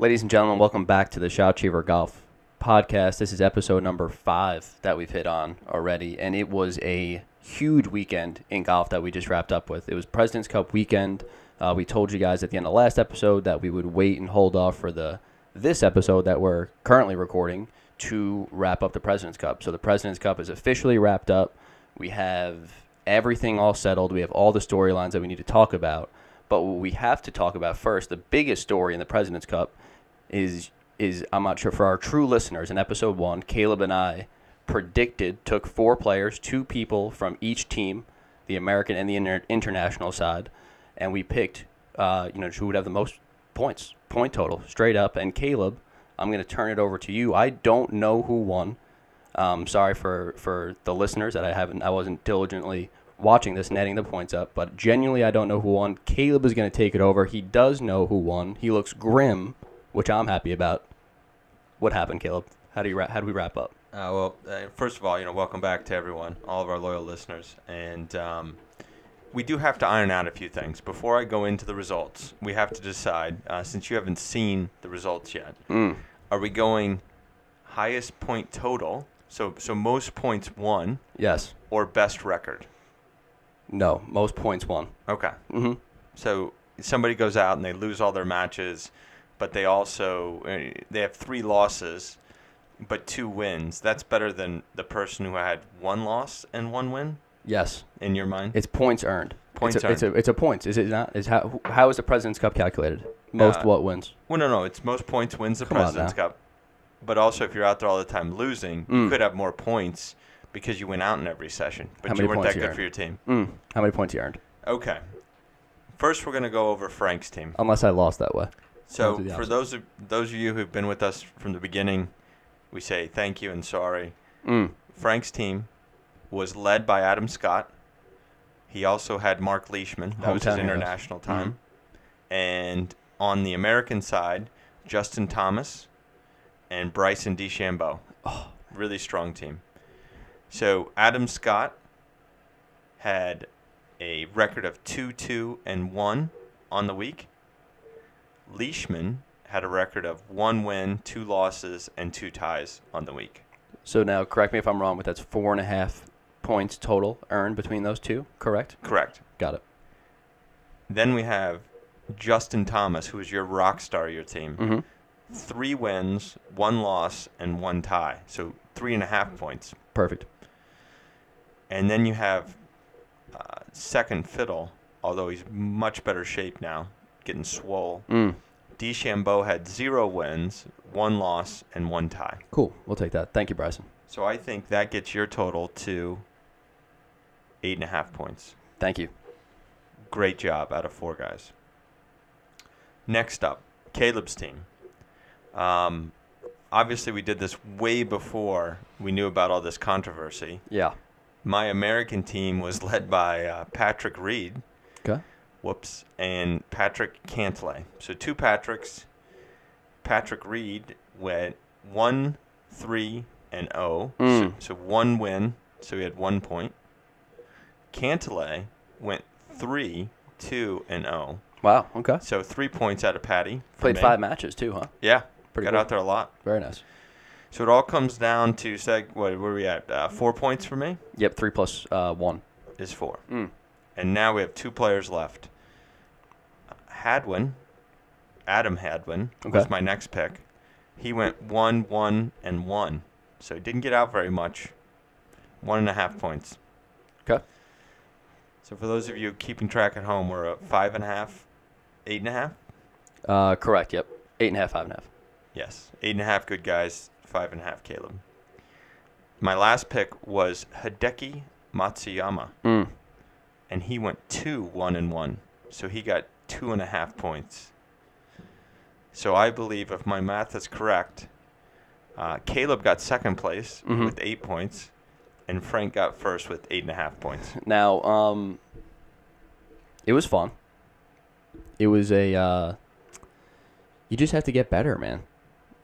Ladies and gentlemen, welcome back to the Shout Cheever Golf podcast. This is episode number five that we've hit on already, and it was a huge weekend in golf that we just wrapped up with. It was President's Cup weekend. Uh, we told you guys at the end of last episode that we would wait and hold off for the this episode that we're currently recording to wrap up the President's Cup. So the President's Cup is officially wrapped up. We have everything all settled. We have all the storylines that we need to talk about. But what we have to talk about first, the biggest story in the President's Cup is is I'm not sure for our true listeners in episode one, Caleb and I predicted took four players, two people from each team, the American and the inter- international side, and we picked uh, you know who would have the most points, point total, straight up. And Caleb, I'm going to turn it over to you. I don't know who won. Um, sorry for for the listeners that I haven't I wasn't diligently watching this netting the points up, but genuinely I don't know who won. Caleb is going to take it over. He does know who won. He looks grim, which I'm happy about. What happened, Caleb? How do you ra- how do we wrap up? Uh, well, uh, first of all, you know, welcome back to everyone, all of our loyal listeners, and um, we do have to iron out a few things before I go into the results. We have to decide, uh, since you haven't seen the results yet, Mm. are we going highest point total, so so most points won, Yes. or best record? No. Most points won. Okay, Mm-hmm. so somebody goes out and they lose all their matches, but they also uh, they have three losses, but two wins. That's better than the person who had one loss and one win. Yes. in your mind? It's points earned. Points it's a, It's a, earned. it's a points. Is it not? Is how how is the President's Cup calculated? Most Uh, what wins? Well, no, no. It's most points wins the Come President's. Cup. But also, if you're out there all the time losing, you Mm. could have more points because you went out in every session, but you weren't that you good earned? for your team. Mm. How many points you earned? Okay. First, we're gonna go over Frank's team. Unless I lost that way. So, I'll do the for those of those of you who've been with us from the beginning, we say thank you and sorry. Mm. Frank's team was led by Adam Scott. He also had Mark Leishman. That was his Hometown heroes. international Mm-hmm. time. And on the American side, Justin Thomas and Bryson DeChambeau. Oh. Really strong team. So Adam Scott had a record of 2 2 and 1 on the week. Leishman had a record of one win, two losses, and two ties on the week. So now, correct me if I'm wrong, but that's four and a half points total earned between those two. Correct? Correct. Got it. Then we have Justin Thomas, who is your rock star of your team. Mm-hmm. Three wins, one loss, and one tie. So three and a half points. Perfect. And then you have uh, second fiddle, although he's much better shape now, getting swole. Mm. DeChambeau had zero wins, one loss, and one tie. Cool. We'll take that. Thank you, Bryson. So I think that gets your total to eight and a half points. Thank you. Great job out of four guys. Next up, Caleb's team. Um, obviously, we did this way before we knew about all this controversy. Yeah. My American team was led by uh, Patrick Reed. Okay. Whoops. And Patrick Cantlay. So two Patricks. Patrick Reed went 1 3 and 0. Mm. So, so one win. So he had one point. Cantlay went 3 2 and 0. Wow. Okay. So three points out of Patty. Played five matches too, huh? Yeah. Pretty got cool. out there a lot. Very nice. So it all comes down to seg. What where are we at? Uh, four points for me Yep. Three plus uh, one. is four, Mm. And now we have two players left. Hadwin, Adam Hadwin was Okay. my next pick. He went one, one, and one, so he didn't get out very much. One and a half points. Okay. So for those of you keeping track at home, we're at five and a half, eight and a half. Uh, correct. Yep. Eight and a half. Five and a half. Yes, eight and a half good guys, five and a half Caleb. My last pick was Hideki Matsuyama, Mm. And he went two one and one, so he got two and a half points. So I believe, if my math is correct, uh, Caleb got second place Mhm. with eight points, and Frank got first with eight and a half points. Now, um, it was fun. It was a. Uh, you just have to get better, man.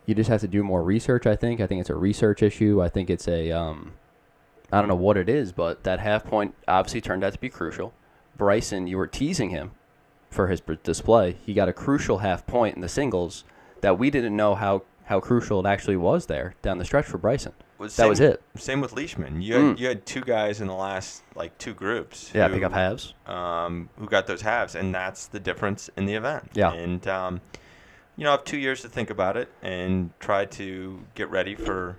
You just have to do more research. I think. I think it's a research issue. I think it's a. Um, I don't know what it is, but that half point obviously turned out to be crucial. Bryson, you were teasing him for his display. He got a crucial half point in the singles that we didn't know how how crucial it actually was there down the stretch for Bryson. That was it. Same with Leishman. You had, Mm. you had two guys in the last like two groups. Yeah, who, pick up halves. Um, who got those halves, and that's the difference in the event. Yeah. And um, you know, I have two years to think about it and try to get ready for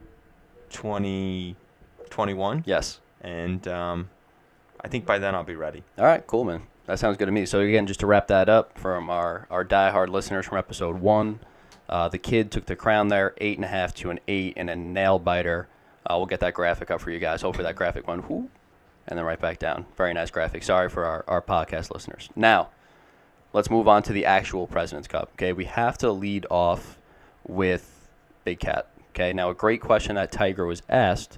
2021. Yes. And um, I think by then I'll be ready. All right, cool, man. That sounds good to me. So again, just to wrap that up from our our diehard listeners from episode one, uh, the kid took the crown there, eight and a half to an eight, and a nail biter. Uh, we'll get that graphic up for you guys. Hopefully that graphic went whoo, and then right back down. Very nice graphic. Sorry for our, our podcast listeners. Now, let's move on to the actual President's Cup. Okay, we have to lead off with Big Cat. Okay, now a great question that Tiger was asked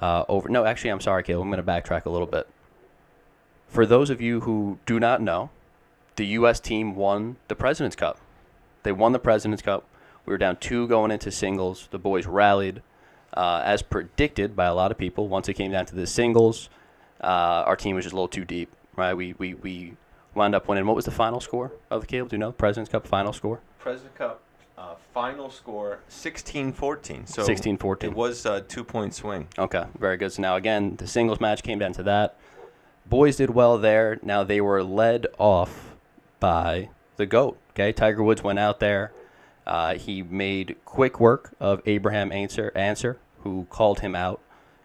uh, over. No, actually, I'm sorry, Caleb. I'm going to backtrack a little bit. For those of you who do not know, the U.S. team won the President's Cup. They won the President's Cup. We were down two going into singles. The boys rallied, uh, as predicted by a lot of people. Once it came down to the singles, uh, our team was just a little too deep. Right? We we we wound up winning. What was the final score of the Caleb? Do you know? The President's Cup final score? President Cup uh, final score 16-14. So 16-14. It was a two point swing. Okay, very good. So now again, the singles match came down to that. Boys did well there. Now they were led off by the goat. Okay, Tiger Woods went out there. Uh, he made quick work of Abraham Ancer, Ancer, who called him out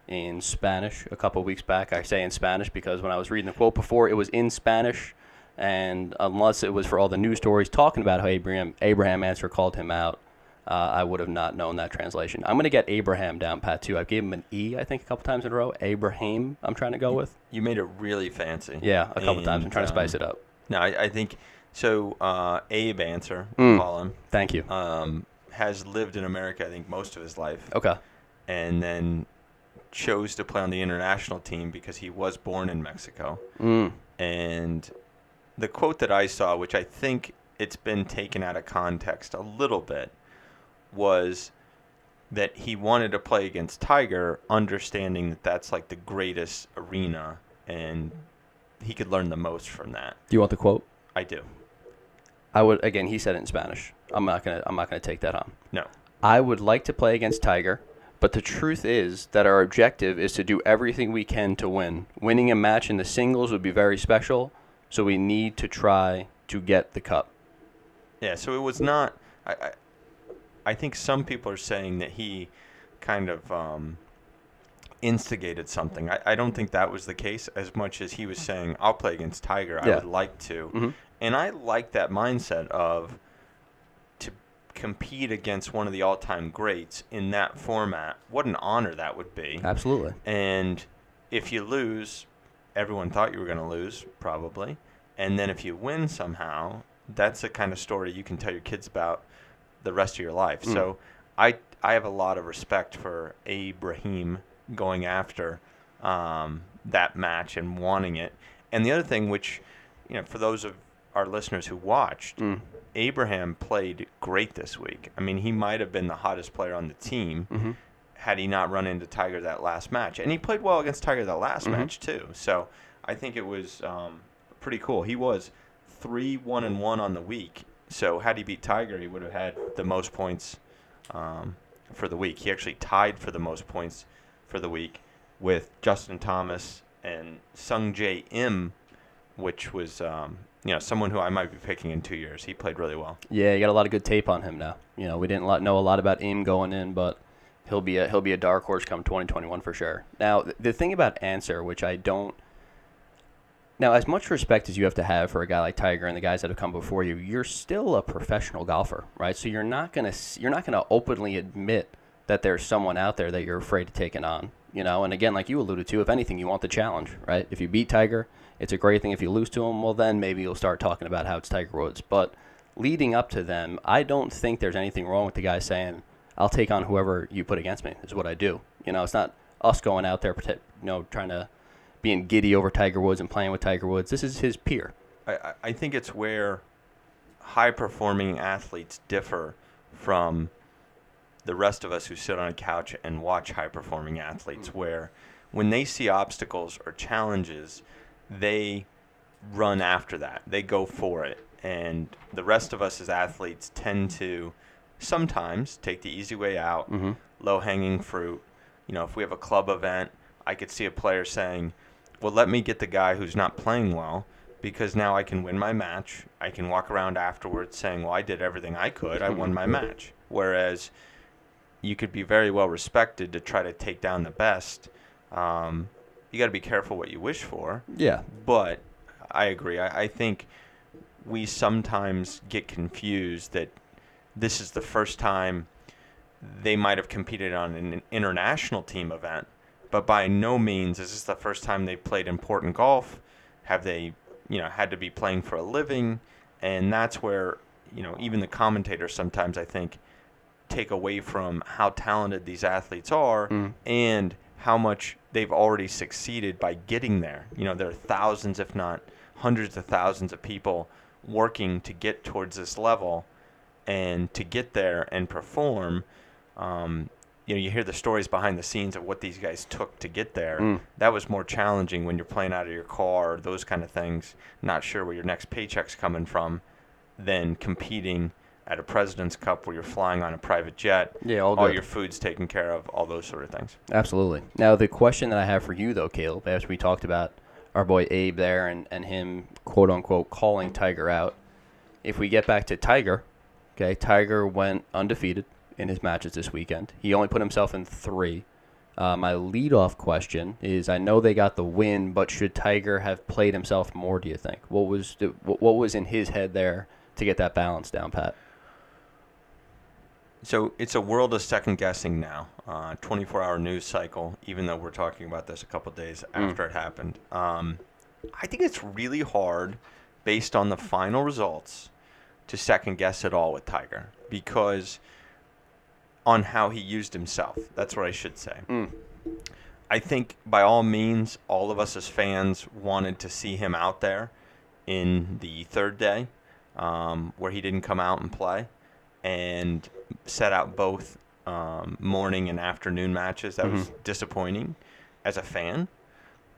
in Spanish a couple weeks back. I say in Spanish because when I was reading the quote before, it was in Spanish, and unless it was for all the news stories talking about how Abraham Abraham Ancer called him out, uh, I would have not known that translation. I'm going to get Abraham down pat too. I gave him an E, I think, a couple times in a row. Abraham, I'm trying to go with. You made it really fancy. Yeah, a couple times. I'm And, trying to spice um, it up. No, I, I think so. Uh, Abe Ancer, Mm. call him, Thank you. um, has lived in America. I think most of his life, Okay. and then chose to play on the international team because he was born in Mexico. Mm. And the quote that I saw, which I think it's been taken out of context a little bit, was that he wanted to play against Tiger, understanding that that's like the greatest arena and he could learn the most from that. Do you want the quote? I do. I would again. He said it in Spanish. I'm not gonna. I'm not gonna take that on. No. I would like to play against Tiger, but the truth is that our objective is to do everything we can to win. Winning a match in the singles would be very special, so we need to try to get the cup. Yeah, so it was not. I, I, I think some people are saying that he kind of um, instigated something. I, I don't think that was the case as much as he was saying, I'll play against Tiger. I would like to. Mhm. And I like that mindset of to compete against one of the all time greats in that format. What an honor that would be. Absolutely. And if you lose, everyone thought you were going to lose, probably. And then if you win somehow, that's the kind of story you can tell your kids about the rest of your life. Mm. So I I have a lot of respect for Abraham going after um, that match and wanting it. And the other thing, which you know, for those of our listeners who watched, Mm. Abraham played great this week. I mean, he might have been the hottest player on the team hmm had he not run into Tiger that last match. And he played well against Tiger that last Mhm. match too. So I think it was um, pretty cool. He was three one and one on the week. So had he beat Tiger, he would have had the most points um, for the week. He actually tied for the most points for the week with Justin Thomas and Sung Jae Im, which was um, you know someone who I might be picking in two years. He played really well. Yeah, you got a lot of good tape on him now. You know, we didn't know a lot about Im going in, but he'll be a he'll be a dark horse come 2021 for sure. Now, th- the thing about Ancer, which I don't. Now, as much respect as you have to have for a guy like Tiger and the guys that have come before you, you're still a professional golfer, right? So you're not gonna you're not gonna openly admit that there's someone out there that you're afraid of taking on. You know, and again, like you alluded to, if anything, you want the challenge, right? If you beat Tiger, it's a great thing. If you lose to him, well, then maybe you'll start talking about how it's Tiger Woods. But leading up to them, I don't think there's anything wrong with the guy saying, "I'll take on whoever you put against me." Is what I do. You know, it's not us going out there, you know, trying to being giddy over Tiger Woods and playing with Tiger Woods. This is his peer. I, I- I think it's where high performing athletes differ from the rest of us who sit on a couch and watch high performing athletes, mm. where when they see obstacles or challenges, they run after that. They go for it. And the rest of us as athletes tend to sometimes take the easy way out, Mm-hmm. low hanging fruit. You know, if we have a club event, I could see a player saying, "Well, let me get the guy who's not playing well." Because now I can win my match. I can walk around afterwards saying, "Well, I did everything I could. I won my match." Whereas you could be very well respected to try to take down the best. Um, you got to be careful what you wish for. Yeah. But I agree. I, I think we sometimes get confused that this is the first time they might have competed on an international team event, but by no means is this the first time they played important golf. Have they, you know, had to be playing for a living? And that's where, you know, even the commentators sometimes I think take away from how talented these athletes are Mm. and how much they've already succeeded by getting there. You know, there are thousands, if not hundreds of thousands of people working to get towards this level and to get there and perform. Um, you know, you hear the stories behind the scenes of what these guys took to get there. Mm. That was more challenging when you're playing out of your car, those kind of things, not sure where your next paycheck's coming from, than competing at a President's Cup where you're flying on a private jet Yeah, all all your food's taken care of, all those sort of things. Absolutely. Now, the question that I have for you, though, Caleb, as we talked about our boy Abe there and, and him, quote unquote, calling Tiger out. If we get back to Tiger, okay, Tiger went undefeated in his matches this weekend. He only put himself in three. Uh, my leadoff question is: I know they got the win, but should Tiger have played himself more? Do you think? What was the, what was in his head there to get that balance down, Pat? So it's a world of second guessing now. Uh, 24 hour news cycle, even though we're talking about this a couple days Mm. after it happened. Um, I think it's really hard, based on the final results, to second guess it all with Tiger because on how he used himself. That's what I should say. Mm. I think by all means, all of us as fans wanted to see him out there in the third day, um, where he didn't come out and play, and set out both um, morning and afternoon matches. That was disappointing as a fan,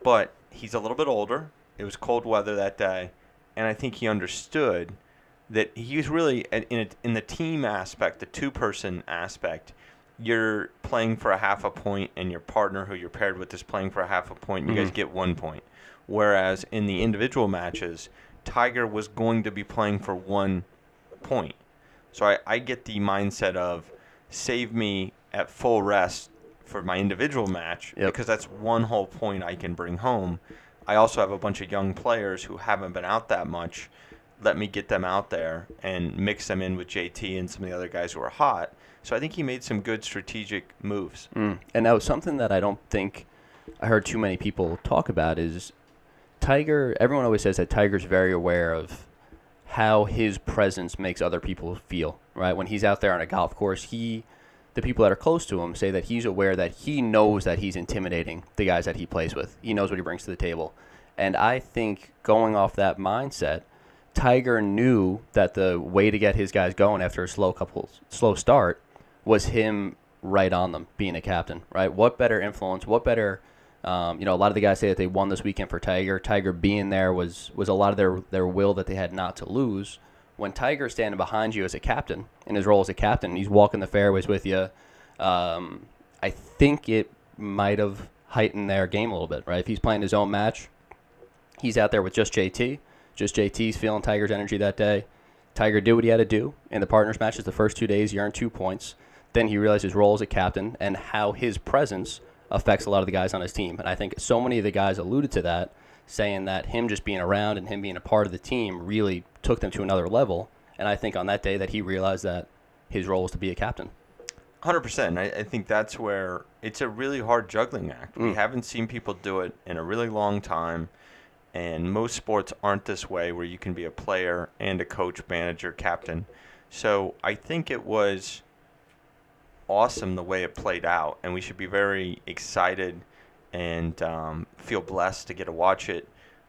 but he's a little bit older. It was cold weather that day, and I think he understood that he was really in a, in the team aspect, the two-person aspect. You're playing for a half a point, and your partner, who you're paired with, is playing for a half a point. And you guys Mhm. get one point. Whereas in the individual matches, Tiger was going to be playing for one point. So I, I get the mindset of save me at full rest for my individual match Yep. because that's one whole point I can bring home. I also have a bunch of young players who haven't been out that much. Let me get them out there and mix them in with JT and some of the other guys who are hot. So I think he made some good strategic moves. Mm. And now something that I don't think I heard too many people talk about is Tiger. Everyone always says that Tiger's very aware of how his presence makes other people feel. Right when he's out there on a golf course, he, the people that are close to him, say that he's aware that he knows that he's intimidating the guys that he plays with. He knows what he brings to the table, and I think going off that mindset. Tiger knew that the way to get his guys going after a slow couple slow start was him right on them being a captain, right? What better influence? What better? Um, you know, a lot of the guys say that they won this weekend for Tiger. Tiger being there was was a lot of their their will that they had not to lose. When Tiger's standing behind you as a captain in his role as a captain, he's walking the fairways with you. Um, I think it might have heightened their game a little bit, right? If he's playing his own match, he's out there with just JT. Just JT's feeling Tiger's energy that day. Tiger did what he had to do in the partners matches the first two days. He earned two points. Then he realized his role as a captain and how his presence affects a lot of the guys on his team. And I think so many of the guys alluded to that, saying that him just being around and him being a part of the team really took them to another level. And I think on that day that he realized that his role was to be a captain. Hundred percent. I, I think that's where it's a really hard juggling act. We Mm. haven't seen people do it in a really long time, and most sports aren't this way, where you can be a player and a coach, manager, captain. So I think it was awesome the way it played out, and we should be very excited and um, feel blessed to get to watch it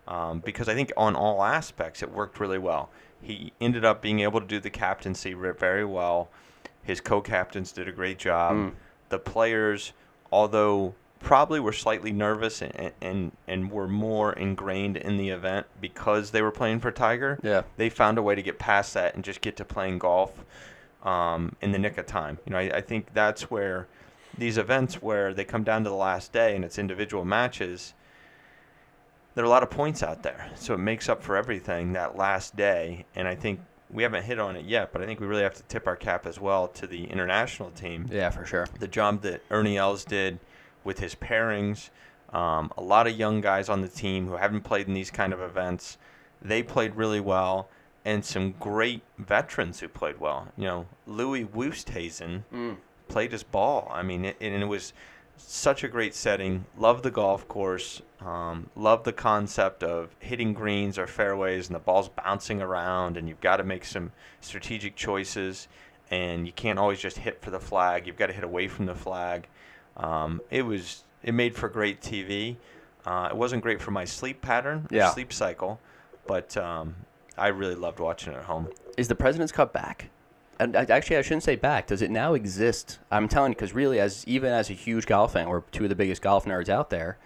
um, because I think on all aspects it worked really well. He ended up being able to do the captaincy very well. His co-captains did a great job. Mm. The players, although probably were slightly nervous and, and and were more ingrained in the event because they were playing for Tiger, Yeah. they found a way to get past that and just get to playing golf um, in the nick of time. You know, I, I think that's where these events where they come down to the last day and it's individual matches. There are a lot of points out there, so it makes up for everything that last day. And I think we haven't hit on it yet, but I think we really have to tip our cap as well to the international team. Yeah, for sure. The job that Ernie Els did with his pairings, um, a lot of young guys on the team who haven't played in these kind of events, they played really well, and some great veterans who played well. You know, Louis Oosthuizen Mm. played his ball. I mean, it, and it was such a great setting. Love the golf course. Um, love the concept of hitting greens or fairways and the ball's bouncing around, and you've got to make some strategic choices. And you can't always just hit for the flag. You've got to hit away from the flag. Um, it was it made for great TV. Uh, it wasn't great for my sleep pattern, Yeah. sleep cycle, but um, I really loved watching it at home. Is the President's Cup back? And I, actually, I shouldn't say back. Does it now exist? I'm telling you, because really, as even as a huge golf fan, we're two of the biggest golf nerds out there.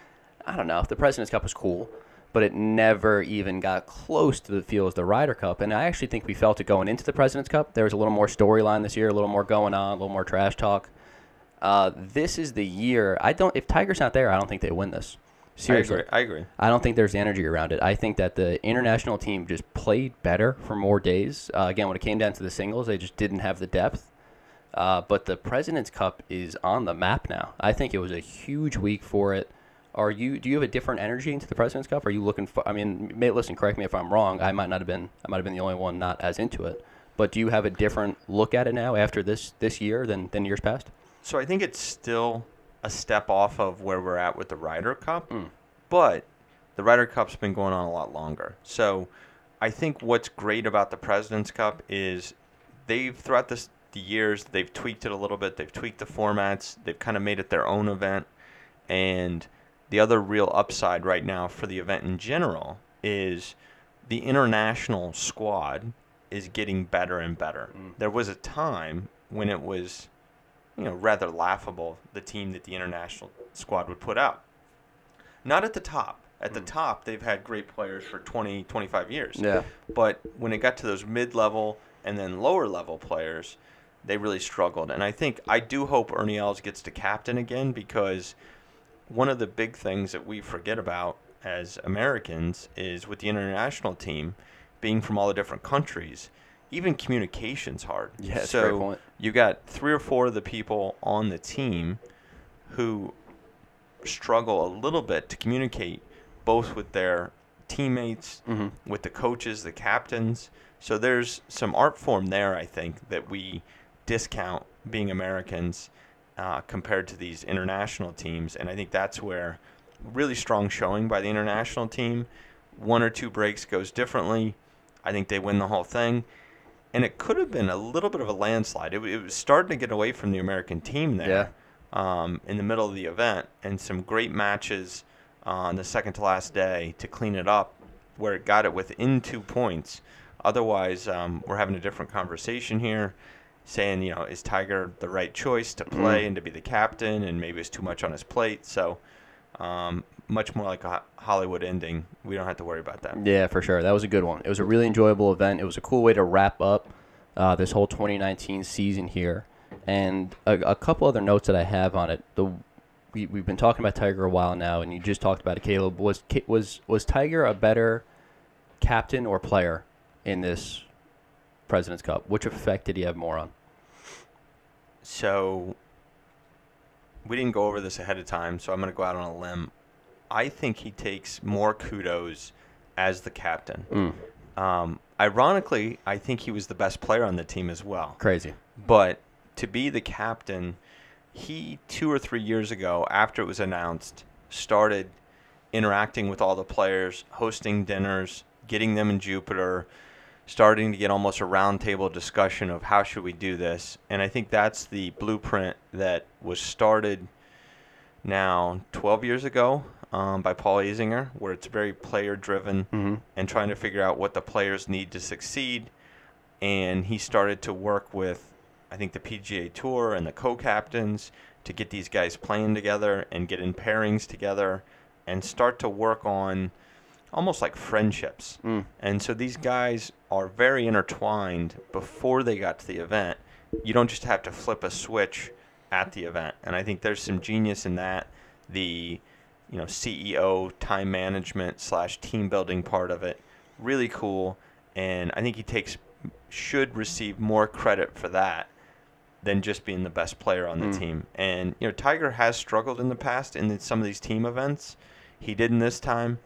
I don't know if the President's Cup was cool, but it never even got close to the feel as the Ryder Cup. And I actually think we felt it going into the President's Cup. There was a little more storyline this year, a little more going on, a little more trash talk. Uh, this is the year. I don't. If Tiger's not there, I don't think they win this. Seriously, I agree. I agree. I don't think there's energy around it. I think that the international team just played better for more days. Uh, again, when it came down to the singles, they just didn't have the depth. Uh, but the President's Cup is on the map now. I think it was a huge week for it. Are you? Do you have a different energy into the President's Cup? Are you looking for? I mean, may, listen. Correct me if I'm wrong. I might not have been. I might have been the only one not as into it. But do you have a different look at it now after this this year than than years past? So I think it's still a step off of where we're at with the Ryder Cup, Mm. but the Ryder Cup's been going on a lot longer. So I think what's great about the President's Cup is they've throughout this, the years they've tweaked it a little bit. They've tweaked the formats. They've kind of made it their own event. And the other real upside right now for the event in general is the international squad is getting better and better. Mm. There was a time when it was you know, rather laughable, the team that the international squad would put out. Not at the top. At the Mm. top, they've had great players for 20, 25 years. Yeah. But when it got to those mid level and then lower level players, they really struggled. And I think, I do hope Ernie Els gets to captain again because one of the big things that we forget about as Americans is with the international team being from all the different countries, even communication's hard. Yeah, so great point. you got three or four of the people on the team who struggle a little bit to communicate both with their teammates, hmm with the coaches, the captains. So there's some art form there, I think, that we discount being Americans uh, compared to these international teams. And I think that's where really strong showing by the international team. One or two breaks goes differently. I think they win the whole thing. And it could have been a little bit of a landslide. It, it was starting to get away from the American team there um, in the middle of the event, and some great matches on the second to last day to clean it up, where it got it within two points. Otherwise, um, we're having a different conversation here, saying, you know, is Tiger the right choice to play Mm. and to be the captain, and maybe it's too much on his plate. So, um, much more like a Hollywood ending. We don't have to worry about that. Yeah, for sure. That was a good one. It was a really enjoyable event. It was a cool way to wrap up uh, this whole 2019 season here. And a, a couple other notes that I have on it. The we, we've been talking about Tiger a while now, and you just talked about it, Caleb. Was was was Tiger a better captain or player in this President's Cup? Which effect did he have more on? So we didn't go over this ahead of time, so I'm going to go out on a limb. I think he takes more kudos as the captain. Mm, Um, ironically, I think he was the best player on the team as well. crazy. But to be the captain, he two or three years ago, after it was announced, started interacting with all the players, hosting dinners, getting them in Jupiter, starting to get almost a roundtable discussion of how should we do this. And I think that's the blueprint that was started now 12 years ago um, by Paul Azinger, where it's very player driven hmm and trying to figure out what the players need to succeed. And he started to work with, I think, the PGA Tour and the co captains to get these guys playing together and get in pairings together and start to work on almost like friendships. Mm. And so these guys are very intertwined before they got to the event. you don't just have to flip a switch at the event. And I think there's some genius in that. The you know CEO time management slash team building part of it, really cool. And I think he takes should receive more credit for that than just being the best player on the Mm. team. And you know Tiger has struggled in the past in some of these team events. He didn't this time.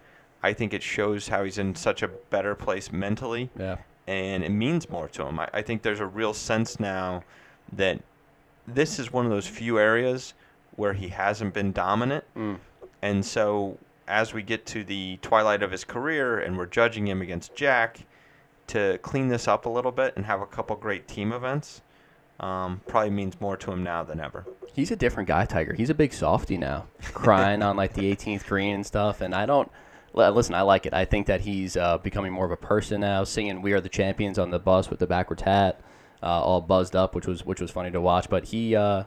I think it shows how he's in such a better place mentally Yeah. and it means more to him. I, I think there's a real sense now that this is one of those few areas where he hasn't been dominant. Mm. And so as we get to the twilight of his career and we're judging him against Jack, to clean this up a little bit and have a couple great team events um, probably means more to him now than ever. He's a different guy, Tiger. He's a big softy now, crying on like the 18th green and stuff. And I don't listen. I like it. I think that he's uh, becoming more of a person now, singing "We Are the Champions" on the bus with the backwards hat, uh, all buzzed up, which was which was funny to watch. But he, uh,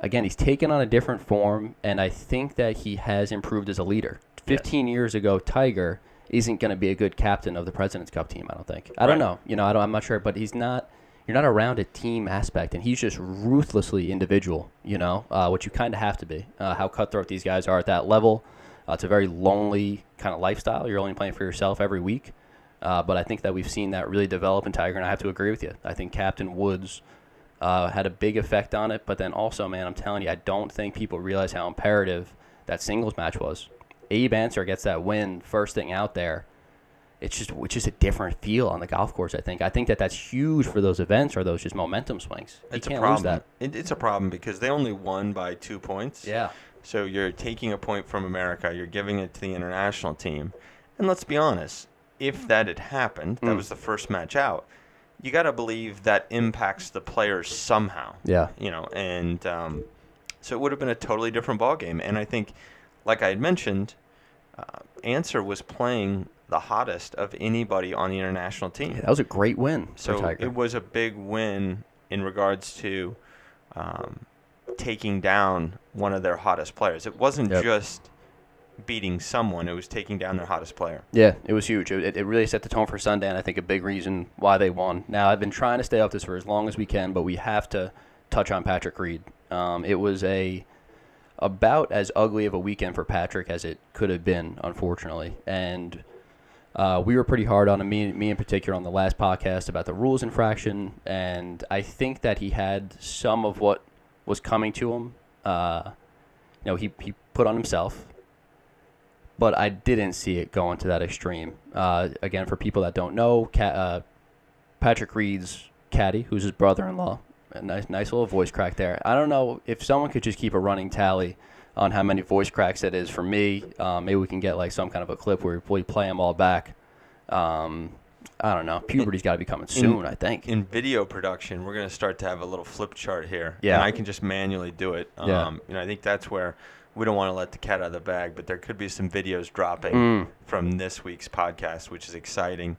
again, he's taken on a different form, and I think that he has improved as a leader. 15 years ago, Tiger isn't going to be a good captain of the President's Cup team. I don't think. I don't know. You know, I don't, I'm not sure, but he's not. You're not around a team aspect, and he's just ruthlessly individual. You know, uh, which you kind of have to be. Uh, how cutthroat these guys are at that level. Uh, it's a very lonely kind of lifestyle. You're only playing for yourself every week. Uh, but I think that we've seen that really develop in Tiger, and I have to agree with you. I think Captain Woods uh, had a big effect on it. But then also, man, I'm telling you, I don't think people realize how imperative that singles match was. Abe Ancer gets that win first thing out there. It's just it's just a different feel on the golf course. I think. I think that that's huge for those events or those just momentum swings. You It's can't a problem. lose that. It, it's a problem because they only won by two points. Yeah. So you're taking a point from America, you're giving it to the international team. And let's be honest, if that had happened, that Mm. was the first match out, you got to believe that impacts the players somehow. Yeah. You know, and um, so it would have been a totally different ball game. And I think, like I had mentioned, uh, Ancer was playing the hottest of anybody on the international team. Yeah, that was a great win So it was a big win in regards to um, taking down one of their hottest players. It wasn't Yep. just beating someone; it was taking down their hottest player. Yeah, it was huge. It, it really set the tone for Sunday, and I think a big reason why they won. Now, I've been trying to stay off this for as long as we can, but we have to touch on Patrick Reed. Um, it was a about as ugly of a weekend for Patrick as it could have been, unfortunately, and. Uh, we were pretty hard on him, me, me in particular, on the last podcast about the rules infraction, and I think that he had some of what was coming to him. Uh, you know, he, he put on himself, but I didn't see it going to that extreme. Uh, again, for people that don't know, uh, Patrick Reed's caddy, who's his brother-in-law, a nice, nice little voice crack there. I don't know if someone could just keep a running tally on how many voice cracks that is for me. Uh, maybe we can get like some kind of a clip where we play them all back. Um, I don't know. Puberty's got to be coming soon. I think. In video production, we're going to start to have a little flip chart here. Yeah. And I can just manually do it. Yeah. Um, you know, I think that's where we don't want to let the cat out of the bag, but there could be some videos dropping Mm. from this week's podcast, which is exciting,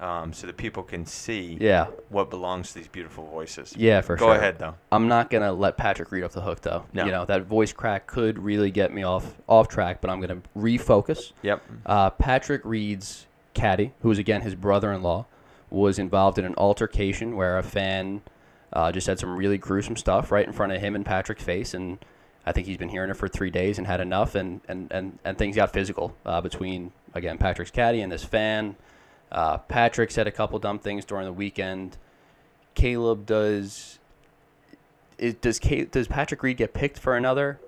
um, so that people can see yeah, what belongs to these beautiful voices. yeah, for Go sure. Go ahead, though. I'm not gonna let Patrick Reed off the hook though. No. You know that voice crack could really get me off off track, but I'm gonna refocus. Yep. Uh, Patrick Reed's caddy, who is again his brother-in-law, was involved in an altercation where a fan uh, just had some really gruesome stuff right in front of him and Patrick's face, and I think he's been hearing it for three days and had enough, and and and, and things got physical uh, between again Patrick's caddy and this fan. Uh, Patrick said a couple dumb things during the weekend. Caleb does. It, does Ca- does Patrick Reed get picked for another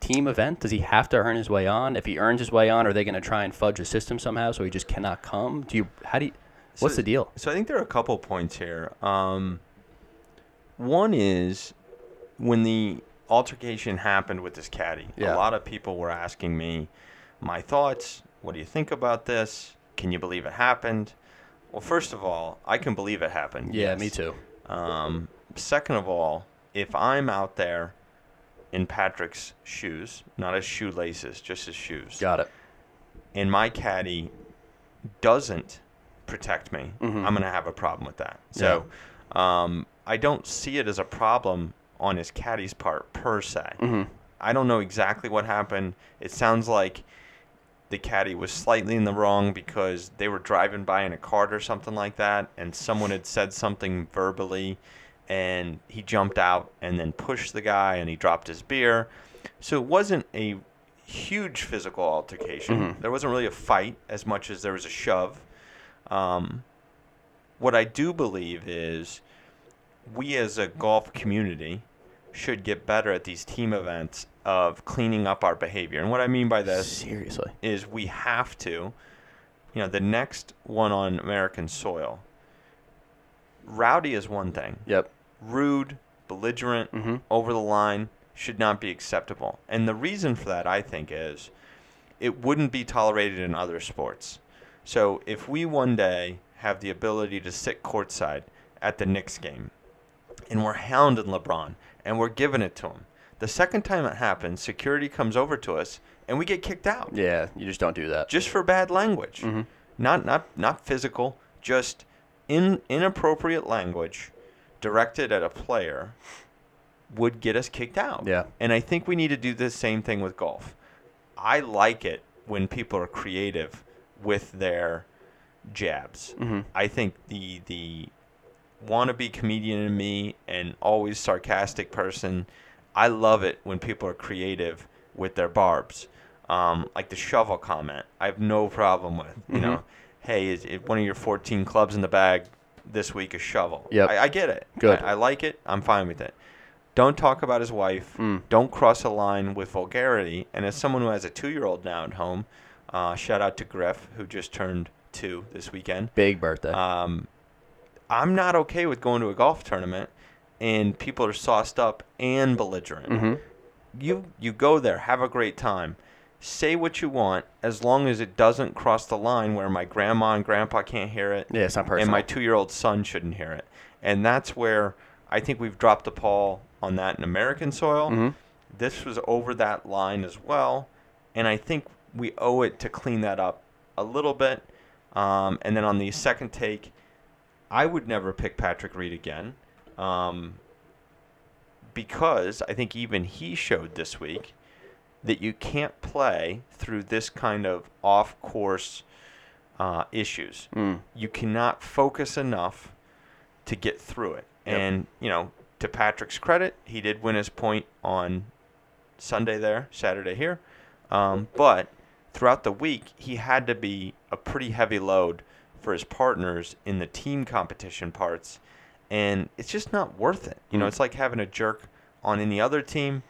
team event? Does he have to earn his way on? If he earns his way on, are they going to try and fudge the system somehow so he just cannot come? Do you? How do you? What's So- the deal? So I think there are a couple points here. Um, one is when the altercation happened with this caddy. Yeah. A lot of people were asking me my thoughts. What do you think about this? Can you believe it happened? Well, first of all, I can believe it happened. Yeah, yes. me too. Um, second of all, if I'm out there in Patrick's shoes, not his shoelaces, just his shoes, Got it. and my caddy doesn't protect me, Mhm. I'm going to have a problem with that. So um, I don't see it as a problem on his caddy's part per se. hmm I don't know exactly what happened. It sounds like the caddy was slightly in the wrong because they were driving by in a cart or something like that, and someone had said something verbally, and he jumped out and then pushed the guy and he dropped his beer. So it wasn't a huge physical altercation. Mhm. There wasn't really a fight as much as there was a shove. Um, what I do believe is we as a golf community should get better at these team events of cleaning up our behavior. And what I mean by this Seriously. is we have to, you know, the next one on American soil, rowdy is one thing. Yep. Rude, belligerent, Mm-hmm. over the line should not be acceptable. And the reason for that, I think, is it wouldn't be tolerated in other sports. So if we one day have the ability to sit courtside at the Knicks game and we're hounding LeBron and we're giving it to them. the second time it happens, security comes over to us and we get kicked out Yeah, you just don't do that. just for bad language. Mhm. Not not not physical, just in inappropriate language directed at a player would get us kicked out. Yeah. And I think we need to do the same thing with golf. I like it when people are creative with their jabs. Mm-hmm. I think the the wannabe comedian in me and always sarcastic person, I love it when people are creative with their barbs. Um, like the shovel comment, I have no problem with. You Mhm. know, hey, is, is one of your 14 clubs in the bag this week a shovel? Yep. I, I get it. Good. I, I like it. I'm fine with it. Don't talk about his wife. Mm. Don't cross a line with vulgarity. And as someone who has a two-year-old now at home, uh, shout out to Griff who just turned two this weekend. Big birthday. Um, I'm not okay with going to a golf tournament and people are sauced up and belligerent. mm-hmm. You you go there, have a great time. Say what you want as long as it doesn't cross the line where my grandma and grandpa can't hear it Yeah, it's not personal. and my 2-year-old son shouldn't hear it. And that's where I think we've dropped the ball on that in American soil. Mhm. This was over that line as well, and I think we owe it to clean that up a little bit. Um, and then on the second take, I would never pick Patrick Reed again, um, because I think even he showed this week that you can't play through this kind of off-course uh, issues. Mm. You cannot focus enough to get through it. Yep. And you know, to Patrick's credit, he did win his point on Sunday there, Saturday here. Um, but throughout the week, he had to be a pretty heavy load for his partners in the team competition parts, and it's just not worth it. You know, Mm. it's like having a jerk on any other team.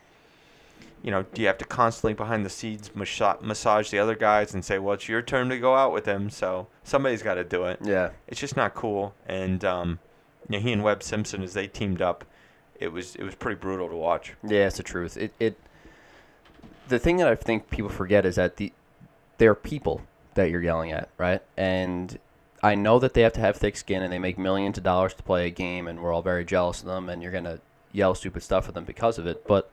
You know, do you have to constantly behind the scenes massage the other guys and say, "Well, it's your turn to go out with him," so somebody's got to do it Yeah. it's just not cool. And um, you know, he and Webb Simpson as they teamed up, it was it was pretty brutal to watch. Yeah, it's the truth. It it the thing that I think people forget is that the they're people that you're yelling at, right? And I know that they have to have thick skin and they make millions of dollars to play a game and we're all very jealous of them and you're gonna yell stupid stuff at them because of it. But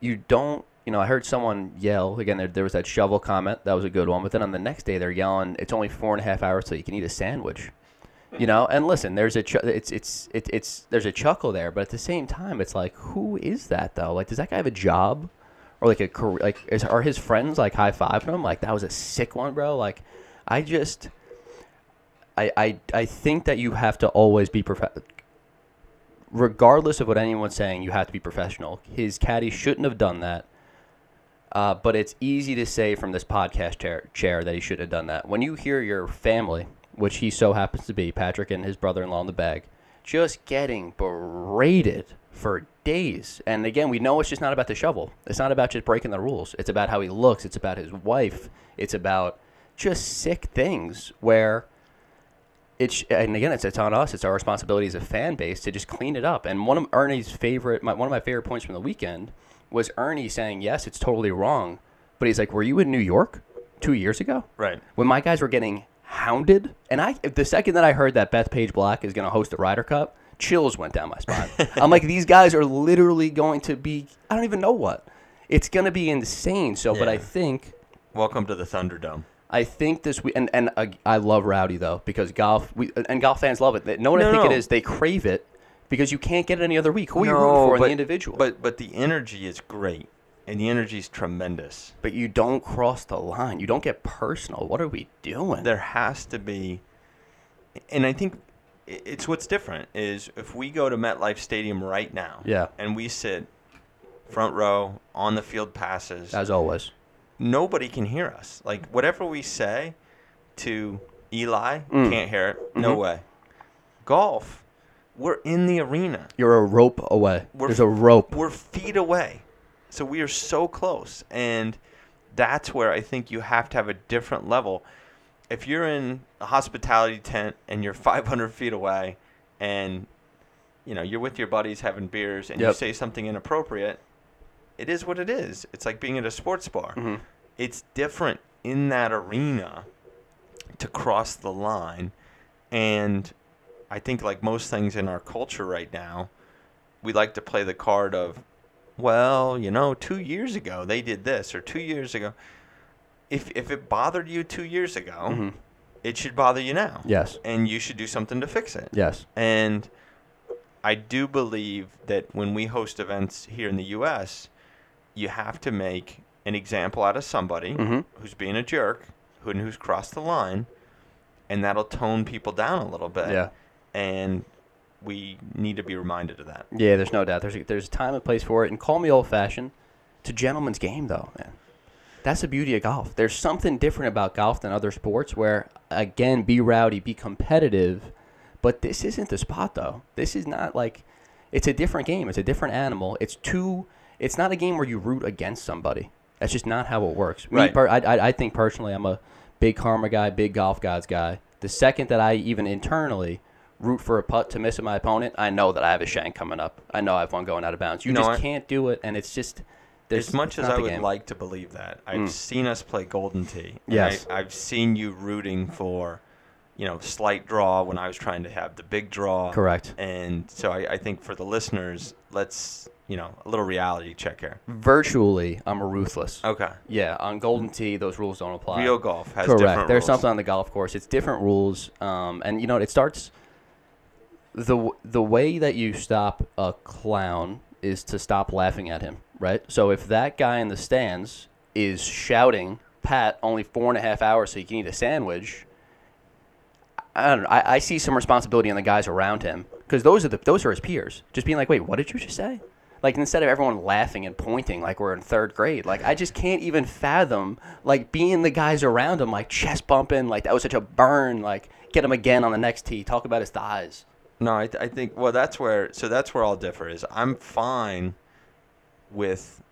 you don't you know, I heard someone yell again. There, there was that shovel comment. That was a good one. But then on the next day, they're yelling, "It's only four and a half hours till you can eat a sandwich." You know, and listen, there's a ch- it's it's it, it's there's a chuckle there, but at the same time, it's like, who is that though? Like, does that guy have a job, or like a career? Like, is, are his friends like high fiving him? Like, that was a sick one, bro. Like, I just, I I I think that you have to always be prof- regardless of what anyone's saying, you have to be professional. His caddy shouldn't have done that. Uh, but it's easy to say from this podcast chair, chair that he should have done that. When you hear your family, which he so happens to be, Patrick and his brother-in-law in the bag, just getting berated for days. And again, we know it's just not about the shovel. It's not about just breaking the rules. It's about how he looks. It's about his wife. It's about just sick things where it's and again it's, it's on us. It's our responsibility as a fan base to just clean it up. And one of ernie's favorite my, one of my favorite points from the weekend was ernie saying yes it's totally wrong. But he's like were you in new york two years ago? Right. when my guys were getting hounded. And i the second that i heard that Bethpage Black is going to host the ryder cup chills went down my spine. I'm like these guys are literally going to be i don't even know what. It's going to be insane. So but i think Welcome to the Thunderdome. I think this week, and and uh, I love Rowdy though because golf we and golf fans love it. They- No one I think no. it is. They crave it because you can't get it any other week. Who are you rooting for in but, the individual? But but the energy is great, and the energy is tremendous. but you don't cross the line. You don't get personal. What are we doing? There has to be, and I think it's what's different is if we go to MetLife Stadium right now, Yeah. and we sit front row on the field passes, As always. Nobody can hear us. Like whatever we say to Eli, Mm. can't hear it. No Mhm. way. Golf, we're in the arena. You're a rope away. We're There's a rope. We're feet away. So we are so close. And that's where I think you have to have a different level. If you're in a hospitality tent and you're 500 feet away and you know, you're with your buddies having beers and you say something inappropriate, it is what it is. It's like being at a sports bar. Mhm. It's different in that arena to cross the line. And I think, like most things in our culture right now, we like to play the card of, well, you know, two years ago they did this, or two years ago. If, if it bothered you two years ago, Mhm. it should bother you now. Yes. And you should do something to fix it. Yes. And I do believe that when we host events here in the U.S., you have to make an example out of somebody Mhm. who's being a jerk, who who's crossed the line, and that'll tone people down a little bit. Yeah. And we need to be reminded of that. Yeah, there's no doubt. There's a, there's a time and place for it. And call me old fashioned. It's a gentleman's game, though, man. That's the beauty of golf. There's something different about golf than other sports where, again, be rowdy, be competitive. But this isn't the spot, though. This is not like, it's a different game. It's a different animal. It's too, it's not a game where you root against somebody. That's just not how it works. Me Right. per, I, I, I think personally, I'm a big karma guy, big golf gods guy. The second that I even internally root for a putt to miss at my opponent, I know that I have a shank coming up. I know I have one going out of bounds. You just can't do it, and it's just there's as much as I would game. like to believe that, I've Mm. seen us play Golden Tee. Yes. I, I've seen you rooting for, you know, slight draw when I was trying to have the big draw. Correct. And so I, I think for the listeners, let's, you know, a little reality check here. Virtually, I'm a ruthless. Okay. Yeah, on Golden Tee, those rules don't apply. Real golf has Correct. There's rules. something on the golf course. It's different rules, um, and you know it starts. the The way that you stop a clown is to stop laughing at him, right? So if that guy in the stands is shouting, "Pat, only four and a half hours, so you can eat a sandwich," I don't know. I, I see some responsibility on the guys around him because those are the those are his peers. Just being like, "Wait, what did you just say?" Like instead of everyone laughing and pointing like we're in third grade, like I just can't even fathom like being the guys around him like chest bumping, like that was such a burn. Like get him again on the next tee. Talk about his thighs. No, I, th- I think well that's where so that's where I'll differ is I'm fine with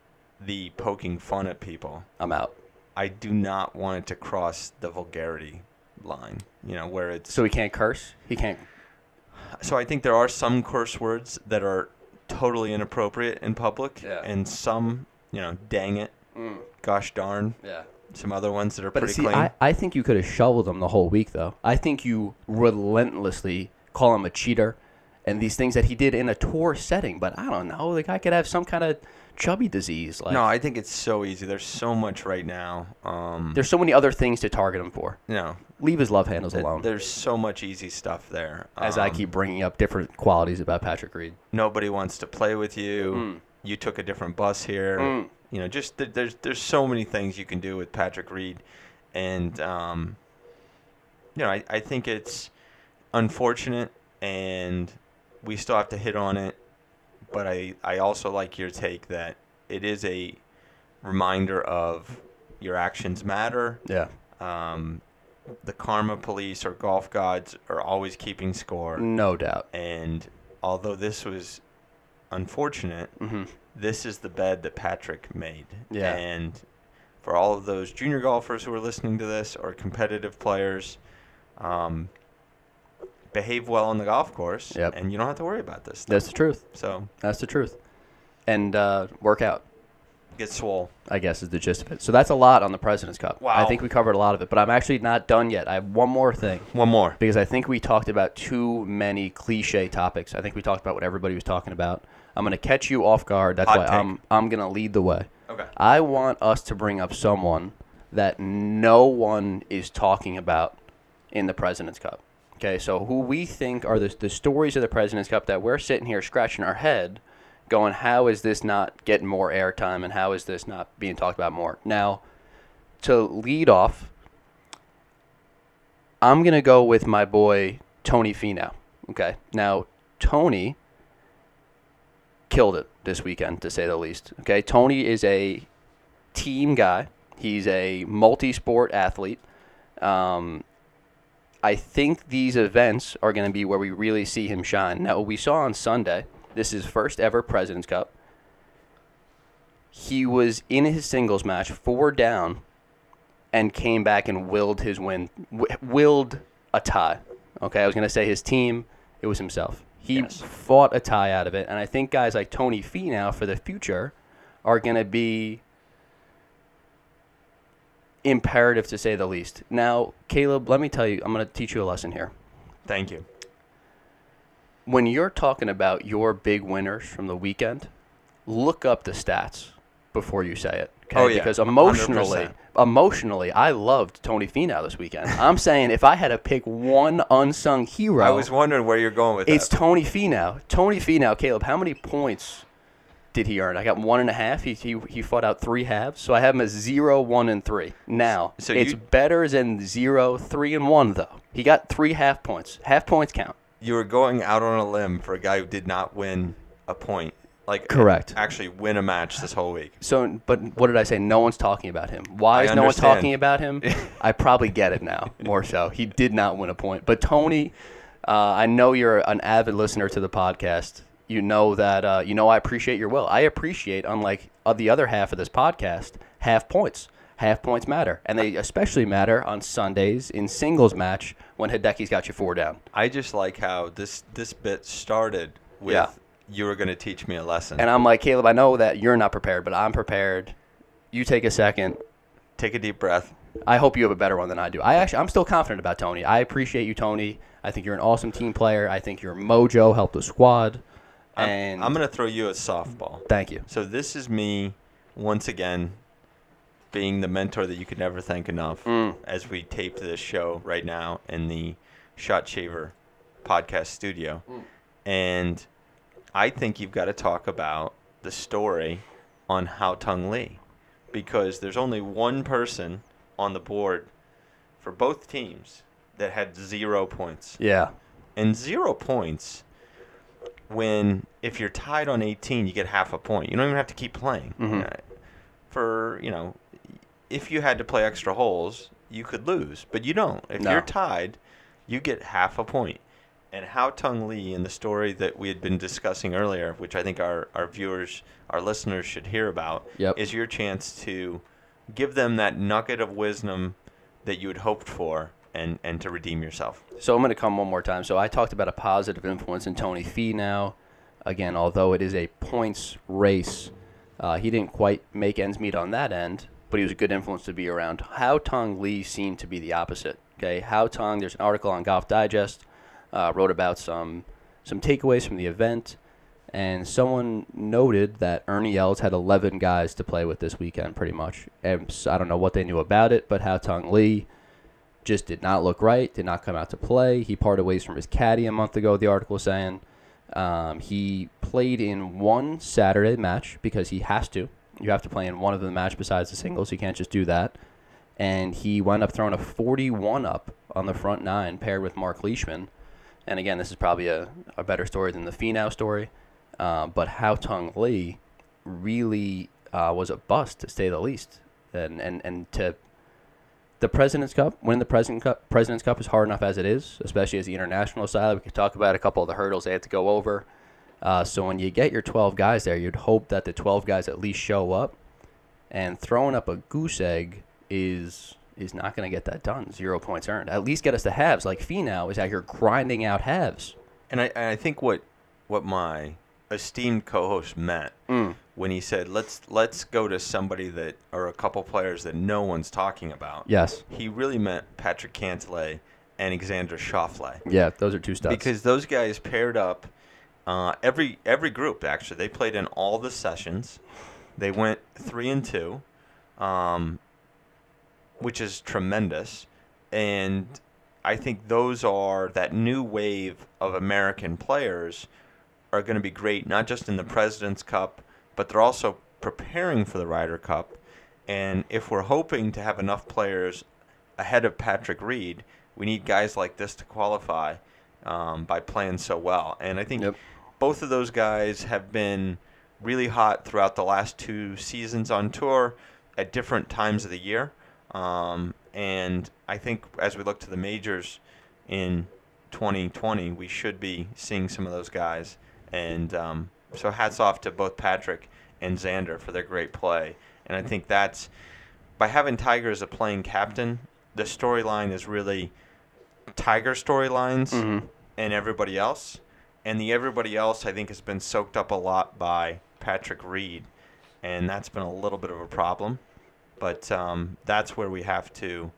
the poking fun at people. I'm out. I do not want it to cross the vulgarity line. You know where it's So he can't curse. He can't. so I think there are some curse words that are totally inappropriate in public, Yeah. and some you know dang it, Mm, gosh darn, yeah. some other ones that are But pretty see, clean. I, I think you could have shoveled him the whole week, though. I think you relentlessly call him a cheater and these things that he did in a tour setting. But I don't know. The guy could have some kind of chubby disease. Like, no, I think it's so easy. There's so much right now. Um, there's so many other things to target him for. know, Leave his love handles th- alone. there's so much easy stuff there. As I Um, keep bringing up different qualities about Patrick Reed. nobody wants to play with you. Mm. You took a different bus here. Mm. You know, just th- there's there's so many things you can do with Patrick Reed, and um, you know, I, I think it's unfortunate, and we still have to hit on it. But I I also like your take that it is a reminder of your actions matter. Yeah. Um, the karma police or golf gods are always keeping score. No doubt. And although this was unfortunate, hmm this is the bed that Patrick made. Yeah. And for all of those junior golfers who are listening to this or competitive players, um, behave well on the golf course, Yep. and you don't have to worry about this. Stuff. That's the truth. So That's the truth. And uh, work out. get swole. I guess is the gist of it. So that's a lot on the President's Cup. Wow. I think we covered a lot of it, but I'm actually not done yet. I have one more thing One more. because I think we talked about too many cliche topics. I think we talked about what everybody was talking about. I'm going to catch you off guard. That's Hot why take. I'm I'm going to lead the way. Okay. I want us to bring up someone that no one is talking about in the President's Cup. Okay, so who we think are the, the stories of the President's Cup that we're sitting here scratching our head, going, how is this not getting more airtime and how is this not being talked about more? Now, to lead off, I'm going to go with my boy Tony Finau. Okay. Now, Tony killed it this weekend, to say the least. Okay. Tony is a team guy, he's a multi sport athlete. Um, I think these events are going to be where we really see him shine. Now, we saw on Sunday, this is first ever President's Cup. He was in his singles match, four down, and came back and willed his win, w- willed a tie. Okay, I was going to say his team, it was himself. He Yes. fought a tie out of it, and I think guys like Tony Finau for the future are going to be imperative to say the least. Now, Caleb, let me tell you, I'm going to teach you a lesson here. Thank you. When you're talking about your big winners from the weekend, look up the stats before you say it. Okay? Oh, yeah. Because emotionally, 100%. emotionally, I loved Tony Finau this weekend. I'm saying if I had to pick one unsung hero, I was wondering where you're going with it's that. Tony Finau. Tony Finau, Caleb, how many points did he earn? I got one and a half. He, he, he fought out three halves. So I have him as zero, one, and three. Now, So it's you- better than zero, three, and one, though. He got three half points. Half points count. you were going out on a limb for a guy who did not win a point. Like Correct. Actually, win a match this whole week. So, but what did I say? No one's talking about him. Why I is no one talking about him? I probably get it now, more so. He did not win a point. But Tony, uh, I know you're an avid listener to the podcast. You know that uh, you know I appreciate your will. I appreciate, unlike uh, the other half of this podcast, half points. Half points matter, and they especially matter on Sundays in singles match when Hideki's got you four down. I just like how this this bit started with Yeah. you were going to teach me a lesson. And I'm like, Caleb, I know that you're not prepared, but I'm prepared. You take a second. Take a deep breath. I hope you have a better one than I do. I actually, I'm still confident about Tony. I appreciate you, Tony. I think you're an awesome team player. I think your mojo helped the squad. I'm, And I'm going to throw you a softball. thank you. So this is me once again being the mentor that you could never thank enough Mm. as we tape this show right now in the Shot Shaver podcast studio. Mm. And I think you've got to talk about the story on Haotong Li because there's only one person on the board for both teams that had zero points. Yeah. And zero points when if you're tied on 18, you get half a point. You don't even have to keep playing. Mhm. Uh, For, you know, if you had to play extra holes, you could lose, but you don't. If No. you're tied, you get half a point. And Haotong Li in the story that we had been discussing earlier, which I think our, our viewers, our listeners should hear about, Yep. is your chance to give them that nugget of wisdom that you had hoped for and, and to redeem yourself. So I'm going to come one more time. So I talked about a positive influence in Tony Finau. Again, although it is a points race, uh, he didn't quite make ends meet on that end, but he was a good influence to be around. Haotong Li seemed to be the opposite. Okay, Haotong, there's an article on Golf Digest, uh, wrote about some some takeaways from the event, and someone noted that Ernie Els had 11 guys to play with this weekend, pretty much. And I don't know what they knew about it, but Haotong Li just did not look right, did not come out to play. He parted ways from his caddy a month ago, the article saying. Um, he played in one Saturday match because he has to. You have to play in one of the match besides the singles. You can't just do that. And he wound up throwing a 41 up on the front nine paired with Mark Leishman. And again, this is probably a, a better story than the Finau story. Uh, but Haotong Li really uh, was a bust, to say the least. And, and, and to the President's Cup, winning the President Cup, President's Cup is hard enough as it is, especially as the international side. We could talk about a couple of the hurdles they had to go over. Uh, so when you get your 12 guys there, you'd hope that the 12 guys at least show up. And throwing up a goose egg is is not going to get that done. Zero points earned. At least get us to halves. Like Finau is out here grinding out halves. And I, I think what what my esteemed co-host meant Mm. when he said let's let's go to somebody that or a couple players that no one's talking about. Yes. He really meant Patrick Cantlay and Alexander Schauffele. Yeah, those are two studs. Because those guys paired up uh, every every group actually. They played in all the sessions. They went three and two, um, which is tremendous. And I think those are that new wave of American players are going to be great, not just in the President's Cup, but they're also preparing for the Ryder Cup. And if we're hoping to have enough players ahead of Patrick Reed, we need guys like this to qualify. um, by playing so well. And I think Yep. both of those guys have been really hot throughout the last two seasons on tour at different times of the year. Um, and I think as we look to the majors in 2020, we should be seeing some of those guys. And um, so hats off to both Patrick and Xander for their great play. And I think that's by having Tiger as a playing captain, the storyline is really Tiger storylines Mhm. and everybody else. And the everybody else, I think, has been soaked up a lot by Patrick Reed. And that's been a little bit of a problem. But um, that's where we have to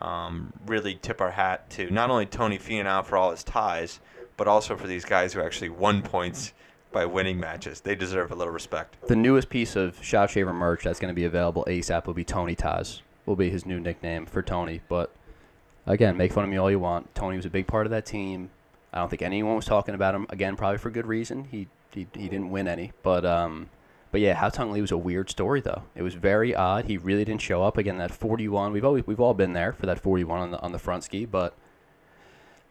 um, really tip our hat to not only Tony Finau for all his ties, but also for these guys who actually won points by winning matches. They deserve a little respect. The newest piece of Shot Shaver merch that's going to be available ASAP will be Tony Taz. Will be his new nickname for Tony. But again, make fun of me all you want. Tony was a big part of that team. I don't think anyone was talking about him. Again, probably for good reason. He he, he didn't win any. But um, but yeah, Haotong Li was a weird story though. It was very odd. He really didn't show up again. That 41. We've always we've all been there for that 41 on the on the front ski, but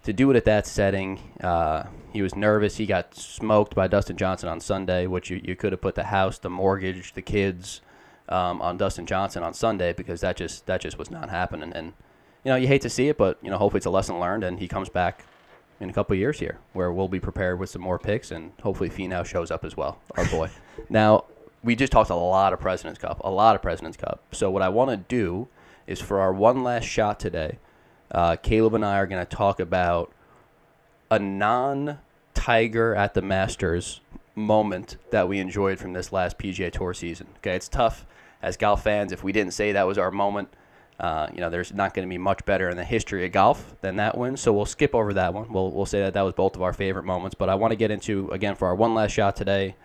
to do it at that setting, uh, he was nervous. He got smoked by Dustin Johnson on Sunday, which you, you could have put the house, the mortgage, the kids um, on Dustin Johnson on Sunday because that just that just was not happening. And you know you hate to see it, but you know hopefully it's a lesson learned, and he comes back in a couple of years here where we'll be prepared with some more picks, and hopefully Finau shows up as well, our boy. now we just talked a lot of Presidents Cup, a lot of Presidents Cup. So what I want to do is for our one last shot today. Uh, Caleb and I are going to talk about a non Tiger at the Masters moment that we enjoyed from this last PGA Tour season. Okay, it's tough as golf fans if we didn't say that was our moment. Uh, you know, there's not going to be much better in the history of golf than that one. so we'll skip over that one. We'll we'll say that that was both of our favorite moments. But I want to get into again for our one last shot today,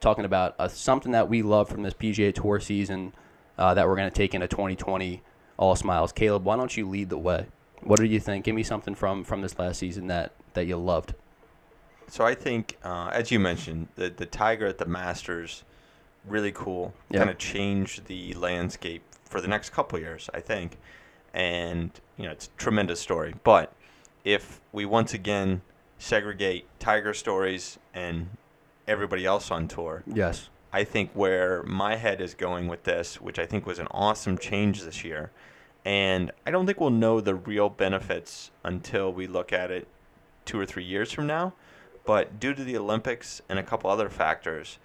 talking about uh, something that we love from this PGA Tour season uh, that we're going to take into 2020. All smiles. Caleb, why don't you lead the way? What do you think? Give me something from from this last season that that you loved. So I think, uh, as you mentioned, the the Tiger at the Masters, really cool. Yeah. Kind of changed the landscape for the next couple years, I think. And you know, it's a tremendous story. But if we once again segregate Tiger stories and everybody else on tour, Yes. I think where my head is going with this, which I think was an awesome change this year, and I don't think we'll know the real benefits until we look at it two or three years from now. But due to the Olympics and a couple other factors,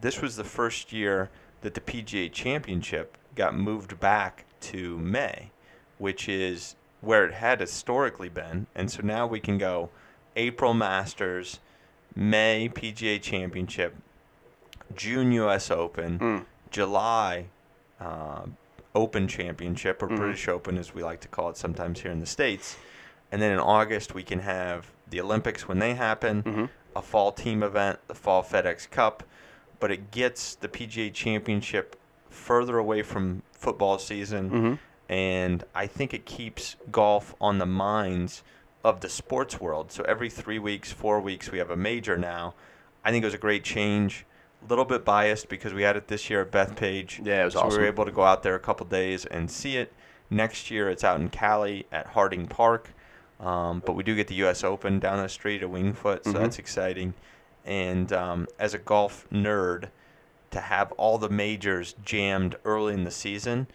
this was the first year that the PGA Championship got moved back to May, which is where it had historically been. And so now we can go April Masters, May PGA Championship, June U.S. Open, Mm. July uh, Open Championship, or Mhm. British Open as we like to call it sometimes here in the States. And then in August, we can have the Olympics when they happen, Mhm. a fall team event, the Fall FedEx Cup. But it gets the PGA Championship further away from football season Mhm. and I think it keeps golf on the minds of the sports world. So every three weeks, four weeks, we have a major now. I think it was a great change. A little bit biased because we had it this year at Bethpage. Yeah, it was so we were able to go out there a couple days and see it. Next year, it's out in Cali at Harding Park. Um, but we do get the U.S. Open down the street at Winged Foot, so Mhm. that's exciting. And um, as a golf nerd, to have all the majors jammed early in the season,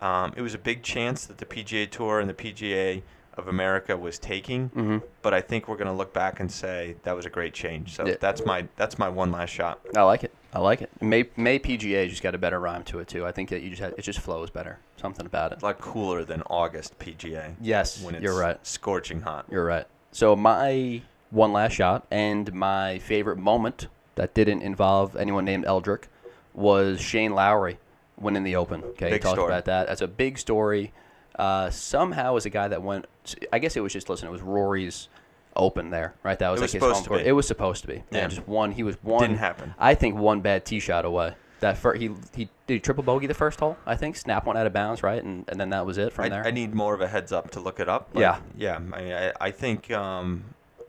um, it was a big chance that the PGA Tour and the PGA of America was taking. Mhm. But I think we're going to look back and say that was a great change. So Yeah. that's my that's my one last shot. I like it. I like it. May May PGA just got a better rhyme to it too. I think that you just had, it just flows better. Something about it. It's a lot cooler than August PGA Yes, when it's you're right. scorching hot. You're right. So my one last shot and my favorite moment that didn't involve anyone named Eldrick was Shane Lowry winning the Open. Okay, Big he talked story. about that. That's a big story. Uh, somehow, was a guy that went, I guess it was just listen. It was Rory's Open there, right? That was It like was his supposed home to be. It was supposed to be. Yeah, just one. He was one. Didn't happen. I think one bad tee shot away. That first, he he did he triple bogey the first hole. I think snap one out of bounds, right? And and then that was it from I, there. I need more of a heads up to look it up. but Yeah. yeah. I, I, I think um,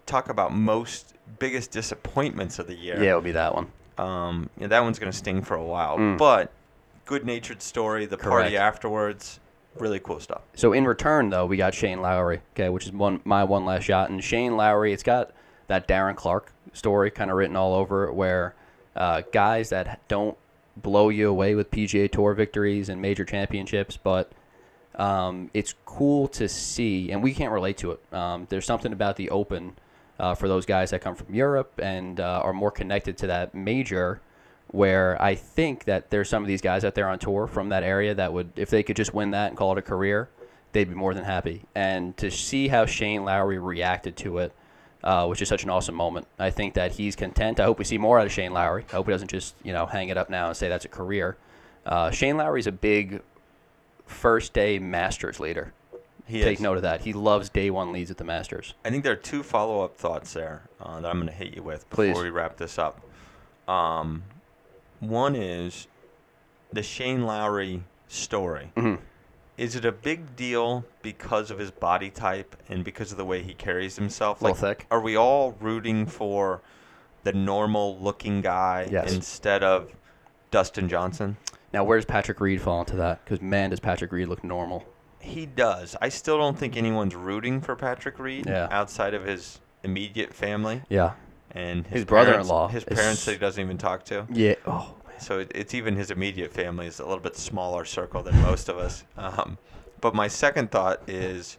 talk about most biggest disappointments of the year. yeah, it would be that one. Um, yeah, that one's gonna sting for a while, Mm. but good-natured story. The Correct. party afterwards, really cool stuff. So in return, though, we got Shane Lowry, okay, which is one my one last shot. And Shane Lowry, it's got that Darren Clarke story kind of written all over it, where uh, guys that don't blow you away with PGA Tour victories and major championships, but um, it's cool to see, and we can't relate to it. Um, there's something about the Open uh, for those guys that come from Europe and uh, are more connected to that major. Where I think that there's some of these guys out there on tour from that area that would, if they could just win that and call it a career, they'd be more than happy. And to see how Shane Lowry reacted to it, uh, which is such an awesome moment. I think that he's content. I hope we see more out of Shane Lowry. I hope he doesn't just you know hang it up now and say that's a career. Uh, Shane Lowry's a big first day Masters leader. He Take is. note of that. He loves day one leads at the Masters. I think there are two follow up thoughts there uh, that I'm going to hit you with Please. before we wrap this up. Um, one is the Shane Lowry story. Mhm. Is it a big deal because of his body type and because of the way he carries himself? Little thick. Are we all rooting for the normal looking guy Yes. instead of Dustin Johnson? Now, where does Patrick Reed fall into that? Because man, does Patrick Reed look normal? He does. I still don't think anyone's rooting for Patrick Reed Yeah. outside of his immediate family Yeah. And His parents- brother-in-law his is- parents that he doesn't even talk to. Yeah. Oh. So it, it's even his immediate family is a little bit smaller circle than most of us. Um, but my second thought is,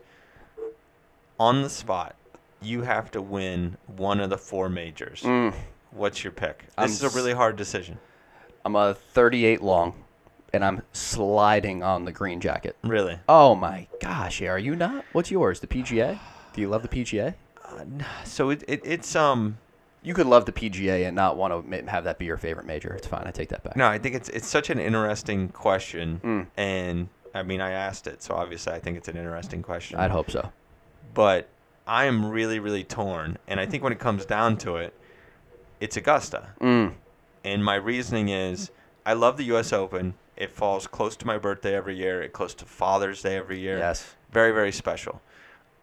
on the spot, you have to win one of the four majors. Mm. What's your pick? This I'm is a really hard decision. I'm a 38 long, and I'm sliding on the green jacket. Really. Oh my gosh, are you not? What's yours? The PGA? Do you love the PGA? Uh, so it, it it's um You could love the PGA and not want to have that be your favorite major. It's fine. I take that back. no, I think it's it's such an interesting question, Mm. and I mean I asked it, so obviously I think it's an interesting question. I'd hope so. but I am really really torn, and I think when it comes down to it, it's Augusta. Mm. And my reasoning is I love the US Open. It falls close to my birthday every year, it close to Father's Day every year. Yes. Very, very special.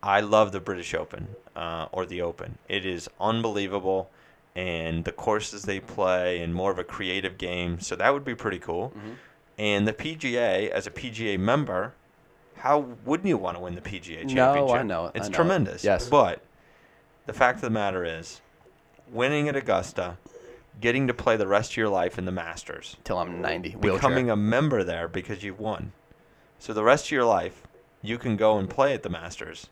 I love the British Open uh, or the Open. It is unbelievable and the courses they play and more of a creative game. So that would be pretty cool. Mhm. And the PGA, as a PGA member, how wouldn't you want to win the PGA championship? No, I know it. It's know it. tremendous. Yes. But the fact of the matter is, winning at Augusta, getting to play the rest of your life in the Masters, Till I'm 90. Wheelchair. becoming a member there because you've won. So the rest of your life, you can go and play at the Masters,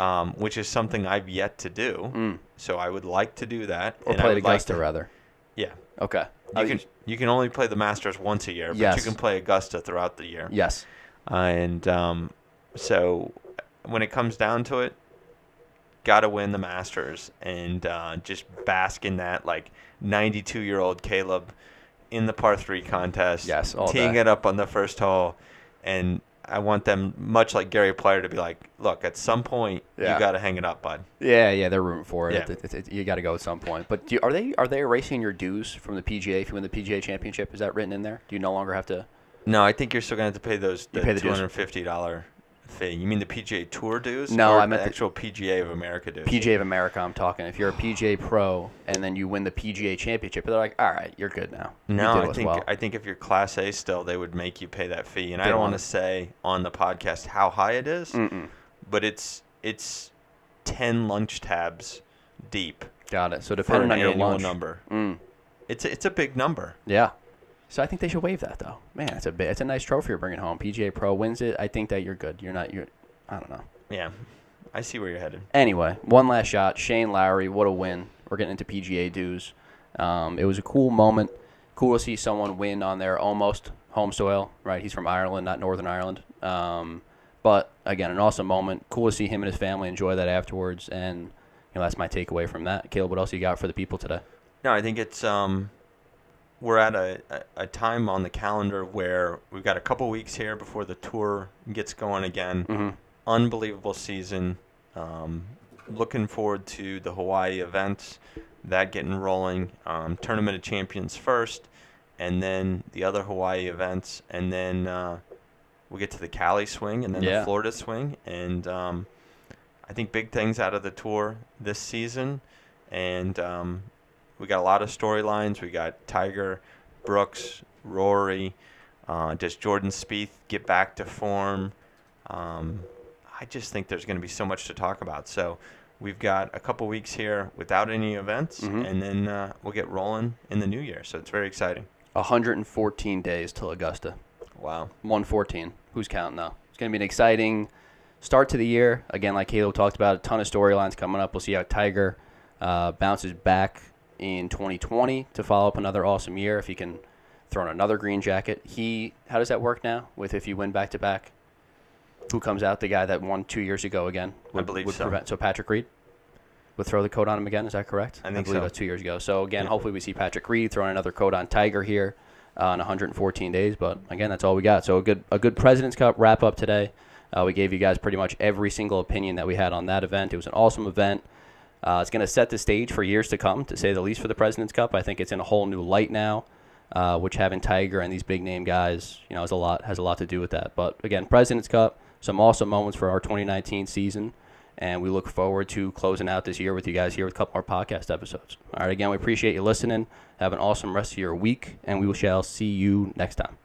um, which is something I've yet to do. Mm. So I would like to do that. Or and play at would like Augusta, to- rather. Yeah. Okay. You Uh, can you can only play the Masters once a year, but Yes. you can play Augusta throughout the year. Yes. And um, so when it comes down to it, got to win the Masters and uh, just bask in that like 92 year old Caleb in the par three contest. Yes, all teeing day. it up on the first hole, and I want them much like Gary Player to be like, look, at some point Yeah. you got to hang it up, bud. Yeah, yeah, they're rooting for it. Yeah. It- it- it- you got to go at some point. But do you, are they are they erasing your dues from the PGA if you win the PGA championship? Is that written in there? Do you no longer have to? No, I think you're still gonna have to pay those the pay the two dues. Hundred fifty dollar fee. You mean the PGA Tour dues? No, or I meant the the- actual PGA of America dues. PGA of America, I'm talking. If you're a PGA pro and then you win the PGA championship, they're like, all right, you're good now. No, I think well. I think if you're Class A still, they would make you pay that fee. And I don't want to say on the podcast how high it is, but it's it's ten lunch tabs deep Got it. So depending on your lunch. number. Mm. It's a, it's a big number. Yeah. So I think they should waive that though. Man, it's a bi- it's a nice trophy you're bringing home. PGA Pro wins it. I think that you're good. You're not. You're. I don't know. Yeah, I see where you're headed. Anyway, one last shot. Shane Lowry, what a win. We're getting into PGA dues. Um, it was a cool moment. Cool to see someone win on their almost home soil, right? He's from Ireland, not Northern Ireland. Um, but again, an awesome moment. Cool to see him and his family enjoy that afterwards. And you know, that's my takeaway from that. Caleb, what else you got for the people today? No, I think it's um, we're at a, a, time on the calendar where we've got a couple weeks here before the tour gets going again. Mm-hmm. Unbelievable season. Um, looking forward to the Hawaii events, that getting rolling. Um, Tournament of Champions first, and then the other Hawaii events, and then uh, we get to the Cali swing, and then Yeah. the Florida swing, and um, I think big things out of the tour this season, and um, we got a lot of storylines. We got Tiger, Brooks, Rory, Uh, does Jordan Spieth get back to form? Um, I just think there's going to be so much to talk about. So we've got a couple weeks here without any events, Mhm. and then uh, we'll get rolling in the new year. So it's very exciting. 114 days till Augusta. Wow. 114. Who's counting though? It's going to be an exciting start to the year. Again, like Caleb talked about, a ton of storylines coming up. We'll see how Tiger uh, bounces back in 2020 to follow up another awesome year. If he can throw in another green jacket, he how does that work now? With if you win back to back, who comes out? The guy that won two years ago again. I believe so. Prevent, so Patrick Reed would throw the coat on him again. Is that correct? I think believe so. that's two years ago. So again, Yeah. hopefully we see Patrick Reed throwing another coat on Tiger here uh, in 114 days. But again, that's all we got. So a good a good Presidents Cup wrap up today. Uh, we gave you guys pretty much every single opinion that we had on that event. It was an awesome event. Uh, it's going to set the stage for years to come, to say the least, for the Presidents Cup. I think it's in a whole new light now, uh, which having Tiger and these big name guys, you know, has a lot has a lot to do with that. But again, Presidents Cup, some awesome moments for our 2019 season, and we look forward to closing out this year with you guys here with a couple more podcast episodes. All right, again, we appreciate you listening. Have an awesome rest of your week, and we shall see you next time.